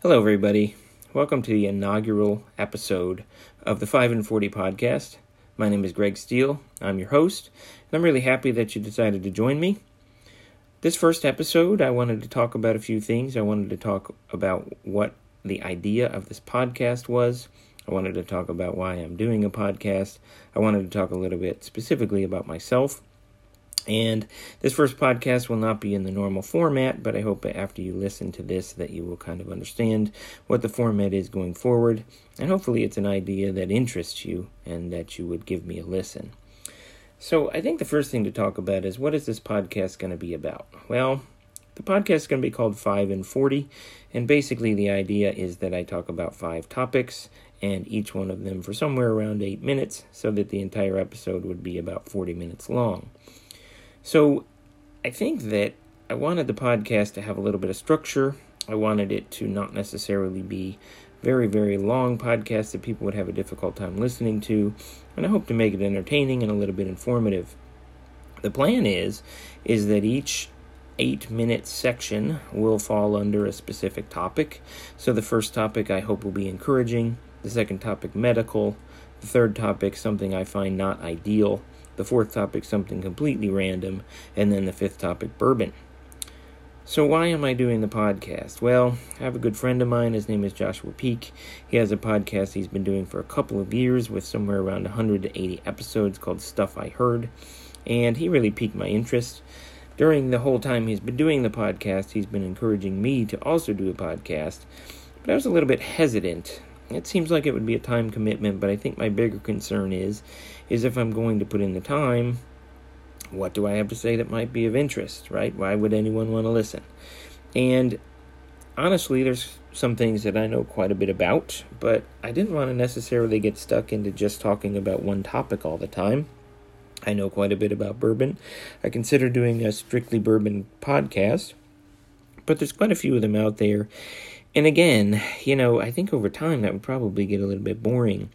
Hello, everybody. Welcome to the inaugural episode of the 5 in 40 podcast. My name is Greg Steele. I'm your host, and I'm really happy that you decided to join me. This first episode, I wanted to talk about a few things. I wanted to talk about what the idea of this podcast was. I wanted to talk about why I'm doing a podcast. I wanted to talk a little bit specifically about myself and this first podcast will not be in the normal format, but I hope after you listen to this that you will kind of understand what the format is going forward. And hopefully it's an idea that interests you and that you would give me a listen. So I think the first thing to talk about is what is this podcast going to be about? Well, the podcast is going to be called 5 in 40, and basically the idea is that I talk about five topics and each one of them for somewhere around 8 minutes so that the entire episode would be about 40 minutes long. So I think that I wanted the podcast to have a little bit of structure. I wanted it to not necessarily be very, very long podcasts that people would have a difficult time listening to. And I hope to make it entertaining and a little bit informative. The plan is is that each eight minute section will fall under a specific topic. So the first topic I hope will be encouraging, the second topic medical, the third topic something I find not ideal, the fourth topic, something completely random. And then the fifth topic, bourbon. So, why am I doing the podcast? Well, I have a good friend of mine. His name is Joshua Peak. He has a podcast he's been doing for a couple of years with somewhere around 180 episodes called Stuff I Heard. And he really piqued my interest. During the whole time he's been doing the podcast, he's been encouraging me to also do a podcast. But I was a little bit hesitant it seems like it would be a time commitment, but I think my bigger concern is is if I'm going to put in the time, what do I have to say that might be of interest, right? Why would anyone want to listen? And honestly, there's some things that I know quite a bit about, but I didn't want to necessarily get stuck into just talking about one topic all the time. I know quite a bit about bourbon. I consider doing a strictly bourbon podcast, but there's quite a few of them out there. And again, you know, I think over time that would probably get a little bit boring.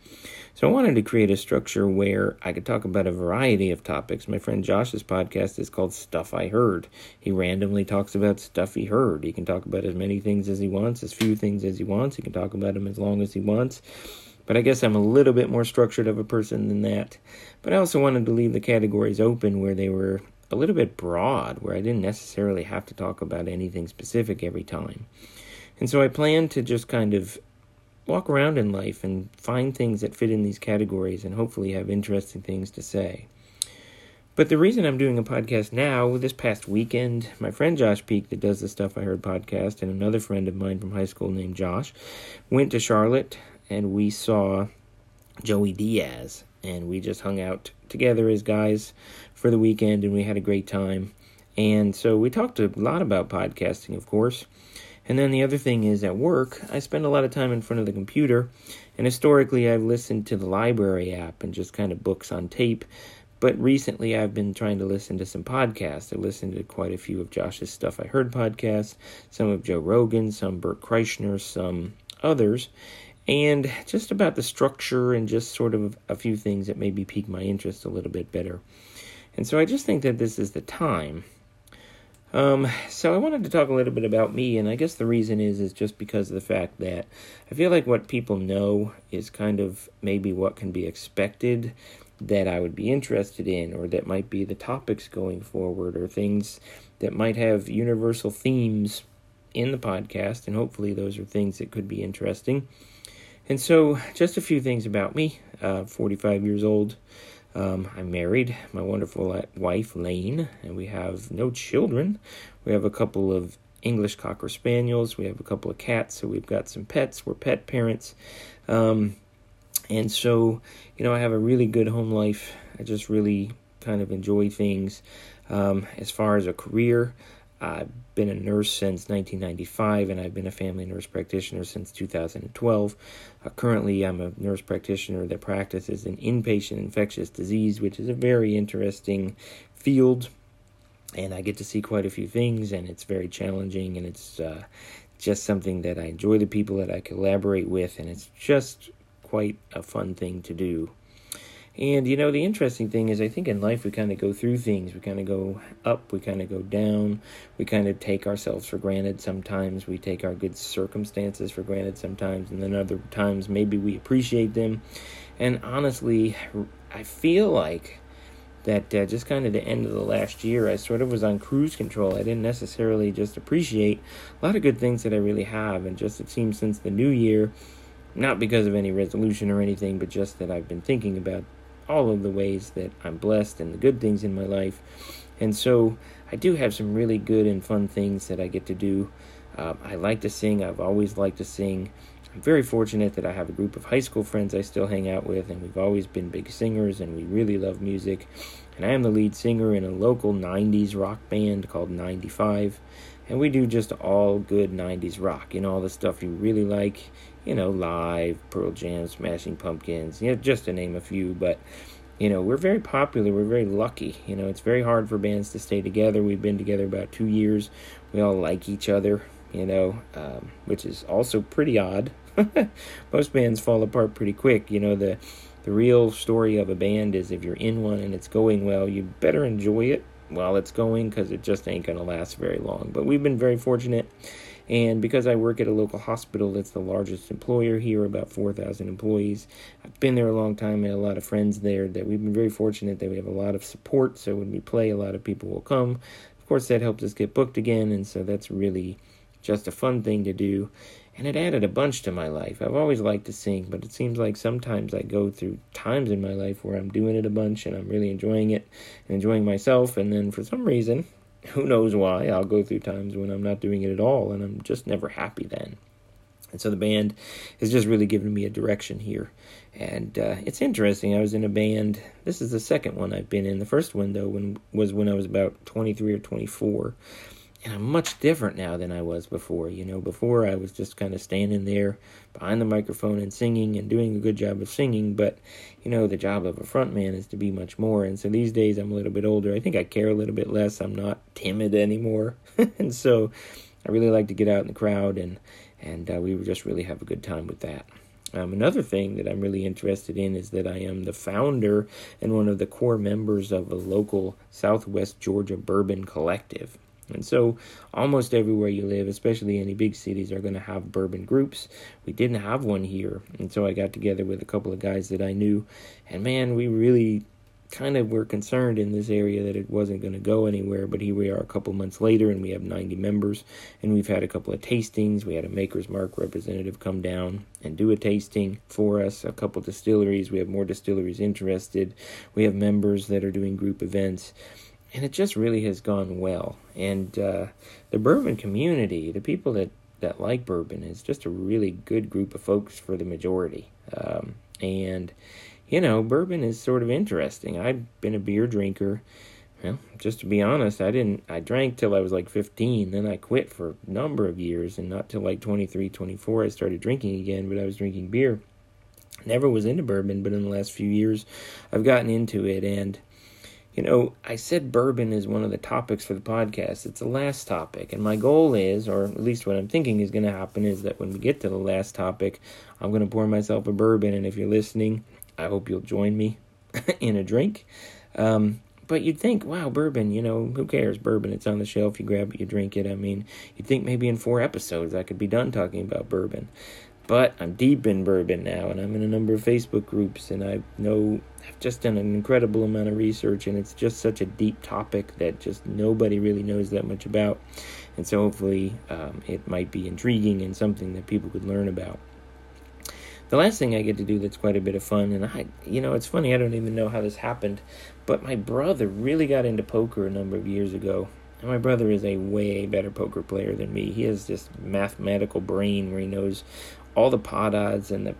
So I wanted to create a structure where I could talk about a variety of topics. My friend Josh's podcast is called Stuff I Heard. He randomly talks about stuff he heard. He can talk about as many things as he wants, as few things as he wants. He can talk about them as long as he wants. But I guess I'm a little bit more structured of a person than that. But I also wanted to leave the categories open where they were a little bit broad, where I didn't necessarily have to talk about anything specific every time. And so I plan to just kind of walk around in life and find things that fit in these categories and hopefully have interesting things to say. But the reason I'm doing a podcast now, this past weekend, my friend Josh Peak, that does the Stuff I Heard podcast, and another friend of mine from high school named Josh, went to Charlotte and we saw Joey Diaz. And we just hung out together as guys for the weekend and we had a great time. And so we talked a lot about podcasting, of course. And then the other thing is at work, I spend a lot of time in front of the computer, and historically I've listened to the library app and just kind of books on tape. But recently I've been trying to listen to some podcasts. I listened to quite a few of Josh's Stuff I Heard podcasts, some of Joe Rogan, some Bert Kreischer, some others, and just about the structure and just sort of a few things that maybe pique my interest a little bit better. And so I just think that this is the time um, so I wanted to talk a little bit about me, and I guess the reason is is just because of the fact that I feel like what people know is kind of maybe what can be expected that I would be interested in, or that might be the topics going forward, or things that might have universal themes in the podcast, and hopefully those are things that could be interesting. And so, just a few things about me. Uh, 45 years old. Um, I'm married, my wonderful wife Lane, and we have no children. We have a couple of English Cocker Spaniels. We have a couple of cats, so we've got some pets. We're pet parents. Um, and so, you know, I have a really good home life. I just really kind of enjoy things. Um, as far as a career, I've been a nurse since 1995, and I've been a family nurse practitioner since 2012. Uh, currently, I'm a nurse practitioner that practices in inpatient infectious disease, which is a very interesting field, and I get to see quite a few things, and it's very challenging, and it's uh, just something that I enjoy the people that I collaborate with, and it's just quite a fun thing to do. And you know, the interesting thing is, I think in life we kind of go through things. We kind of go up, we kind of go down. We kind of take ourselves for granted sometimes. We take our good circumstances for granted sometimes. And then other times, maybe we appreciate them. And honestly, I feel like that uh, just kind of the end of the last year, I sort of was on cruise control. I didn't necessarily just appreciate a lot of good things that I really have. And just it seems since the new year, not because of any resolution or anything, but just that I've been thinking about all of the ways that I'm blessed and the good things in my life. And so I do have some really good and fun things that I get to do. Uh, I like to sing, I've always liked to sing. I'm very fortunate that I have a group of high school friends I still hang out with, and we've always been big singers and we really love music. And I am the lead singer in a local 90s rock band called 95. And we do just all good 90s rock, you know, all the stuff you really like you know, Live, Pearl Jam, Smashing Pumpkins, you know, just to name a few. But, you know, we're very popular. We're very lucky. You know, it's very hard for bands to stay together. We've been together about two years. We all like each other, you know, um, which is also pretty odd. Most bands fall apart pretty quick. You know, the the real story of a band is if you're in one and it's going well, you better enjoy it while it's going because it just ain't going to last very long. But we've been very fortunate and because I work at a local hospital that's the largest employer here, about 4,000 employees, I've been there a long time. I have a lot of friends there that we've been very fortunate that we have a lot of support. So when we play, a lot of people will come. Of course, that helps us get booked again. And so that's really just a fun thing to do. And it added a bunch to my life. I've always liked to sing, but it seems like sometimes I go through times in my life where I'm doing it a bunch and I'm really enjoying it and enjoying myself. And then for some reason, who knows why? I'll go through times when I'm not doing it at all, and I'm just never happy then. And so the band has just really given me a direction here. And uh, it's interesting. I was in a band. This is the second one I've been in. The first one, though, when, was when I was about 23 or 24 and I'm much different now than I was before. You know, before I was just kind of standing there behind the microphone and singing and doing a good job of singing, but you know, the job of a front man is to be much more. And so these days I'm a little bit older. I think I care a little bit less. I'm not timid anymore. and so I really like to get out in the crowd and and uh, we just really have a good time with that. Um, another thing that I'm really interested in is that I am the founder and one of the core members of a local Southwest Georgia bourbon collective. And so, almost everywhere you live, especially any big cities, are going to have bourbon groups. We didn't have one here. And so, I got together with a couple of guys that I knew. And man, we really kind of were concerned in this area that it wasn't going to go anywhere. But here we are a couple months later, and we have 90 members. And we've had a couple of tastings. We had a Maker's Mark representative come down and do a tasting for us, a couple distilleries. We have more distilleries interested. We have members that are doing group events and it just really has gone well. And uh, the bourbon community, the people that that like bourbon, is just a really good group of folks for the majority. Um, and you know, bourbon is sort of interesting. I've been a beer drinker. Well, just to be honest, I didn't. I drank till I was like 15. Then I quit for a number of years, and not till like 23, 24, I started drinking again. But I was drinking beer. Never was into bourbon, but in the last few years, I've gotten into it, and you know, I said bourbon is one of the topics for the podcast. It's the last topic. And my goal is, or at least what I'm thinking is going to happen, is that when we get to the last topic, I'm going to pour myself a bourbon. And if you're listening, I hope you'll join me in a drink. Um, but you'd think, wow, bourbon, you know, who cares? Bourbon, it's on the shelf, you grab it, you drink it. I mean, you'd think maybe in four episodes I could be done talking about bourbon. But I'm deep in bourbon now, and I'm in a number of Facebook groups, and I know I've just done an incredible amount of research, and it's just such a deep topic that just nobody really knows that much about. And so, hopefully, um, it might be intriguing and something that people could learn about. The last thing I get to do that's quite a bit of fun, and I, you know, it's funny, I don't even know how this happened, but my brother really got into poker a number of years ago. And my brother is a way better poker player than me. He has this mathematical brain where he knows all the pot odds and the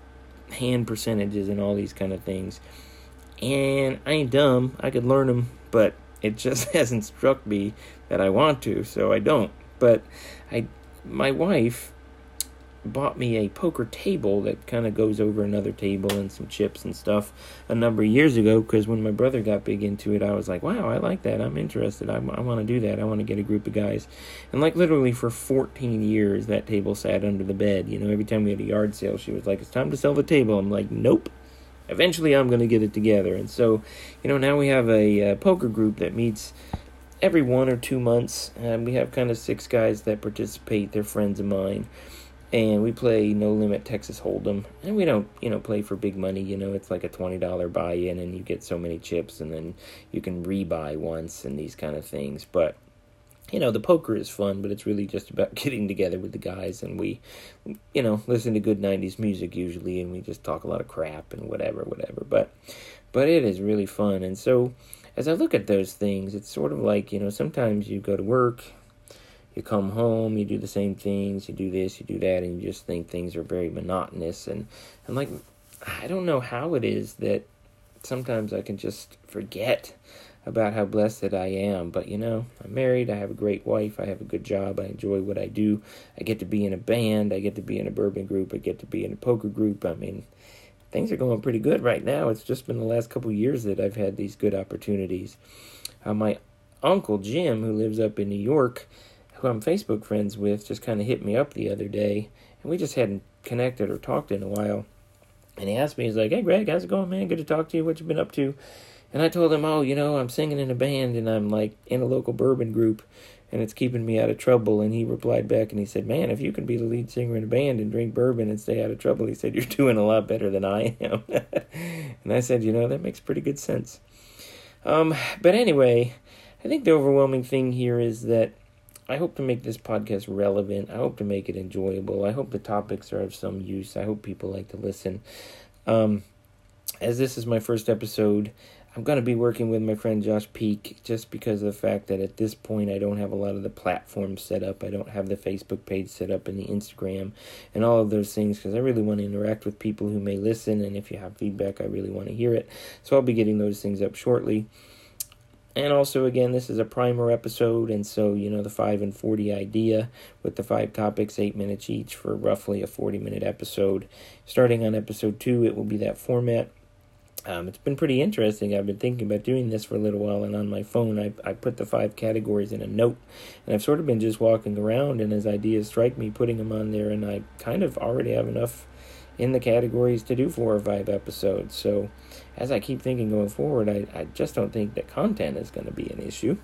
hand percentages and all these kind of things. And I ain't dumb. I could learn them, but it just hasn't struck me that I want to, so I don't. But I my wife bought me a poker table that kind of goes over another table and some chips and stuff a number of years ago because when my brother got big into it i was like wow i like that. I'm interested. I, I want to do that. I want to get a group of guys. And like literally for 14 years that table sat under the bed you know every time we had a yard sale she was like it's time to sell the table. I'm like nope eventually I'm going to get it together. And so, you know, now we have a uh, poker group that meets every one or two months. And we have kind of six guys that participate. They're friends of mine. And we play no limit Texas Hold'em. And we don't, you know, play for big money. You know, it's like a $20 buy in and you get so many chips and then you can rebuy once and these kind of things. But you know, the poker is fun, but it's really just about getting together with the guys and we, you know, listen to good 90s music usually and we just talk a lot of crap and whatever, whatever. But, but it is really fun. And so as I look at those things, it's sort of like, you know, sometimes you go to work, you come home, you do the same things, you do this, you do that, and you just think things are very monotonous. And, and like, I don't know how it is that sometimes I can just forget about how blessed I am. But you know, I'm married, I have a great wife, I have a good job, I enjoy what I do. I get to be in a band, I get to be in a bourbon group, I get to be in a poker group. I mean, things are going pretty good right now. It's just been the last couple years that I've had these good opportunities. Uh, my uncle Jim, who lives up in New York, who I'm Facebook friends with, just kind of hit me up the other day, and we just hadn't connected or talked in a while. And he asked me, he's like, "Hey, Greg, how's it going, man? Good to talk to you. What you been up to?" And I told him, oh, you know, I'm singing in a band and I'm like in a local bourbon group and it's keeping me out of trouble. And he replied back and he said, man, if you can be the lead singer in a band and drink bourbon and stay out of trouble, he said, you're doing a lot better than I am. and I said, you know, that makes pretty good sense. Um, but anyway, I think the overwhelming thing here is that I hope to make this podcast relevant. I hope to make it enjoyable. I hope the topics are of some use. I hope people like to listen. Um, as this is my first episode, I'm going to be working with my friend Josh Peak just because of the fact that at this point I don't have a lot of the platforms set up. I don't have the Facebook page set up and the Instagram and all of those things because I really want to interact with people who may listen. And if you have feedback, I really want to hear it. So I'll be getting those things up shortly. And also, again, this is a primer episode, and so, you know, the 5 in 40 idea with the five topics, eight minutes each for roughly a 40 minute episode. Starting on episode 2, it will be that format um, it's been pretty interesting. I've been thinking about doing this for a little while, and on my phone, I, I put the five categories in a note, and I've sort of been just walking around, and as ideas strike me, putting them on there, and I kind of already have enough in the categories to do four or five episodes. So, as I keep thinking going forward, I, I just don't think that content is going to be an issue.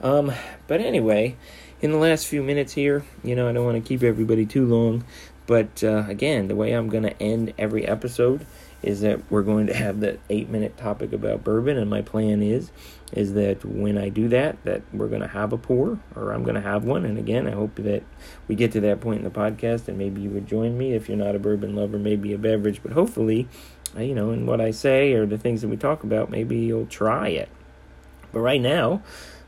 Um, but anyway, in the last few minutes here, you know, I don't want to keep everybody too long, but uh, again, the way I'm going to end every episode is that we're going to have that eight minute topic about bourbon and my plan is is that when I do that that we're going to have a pour or I'm going to have one. And again I hope that we get to that point in the podcast and maybe you would join me if you're not a bourbon lover maybe a beverage. But hopefully uh, you know in what I say or the things that we talk about maybe you'll try it. But right now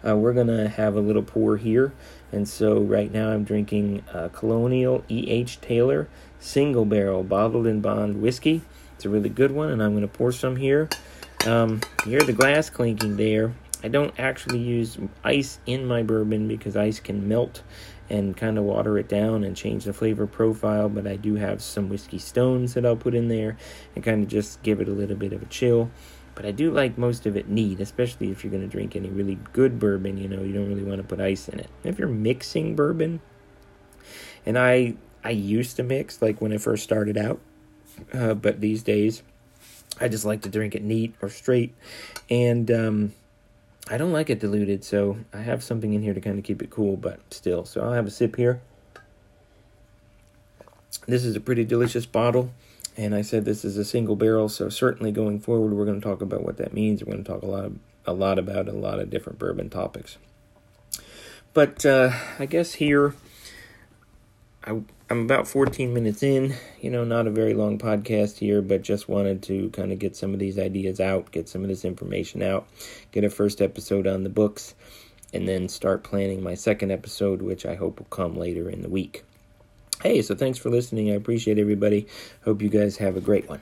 uh, we're going to have a little pour here and so right now I'm drinking uh, Colonel E.H. Taylor single barrel bottled in bond whiskey it's a really good one, and I'm going to pour some here. Um, hear the glass clinking there. I don't actually use ice in my bourbon because ice can melt and kind of water it down and change the flavor profile, but I do have some whiskey stones that I'll put in there and kind of just give it a little bit of a chill. But I do like most of it neat, especially if you're going to drink any really good bourbon, you know, you don't really want to put ice in it. If you're mixing bourbon, and I I used to mix like when I first started out, uh, but these days, I just like to drink it neat or straight, and um, I don't like it diluted. So I have something in here to kind of keep it cool, but still. So I'll have a sip here. This is a pretty delicious bottle, and I said this is a single barrel. So certainly going forward, we're going to talk about what that means. We're going to talk a lot of, a lot about a lot of different bourbon topics. But uh, I guess here I, I'm about 14 minutes in, you know, not a very long podcast here, but just wanted to kind of get some of these ideas out, get some of this information out, get a first episode on the books, and then start planning my second episode, which I hope will come later in the week. Hey, so thanks for listening. I appreciate everybody. Hope you guys have a great one.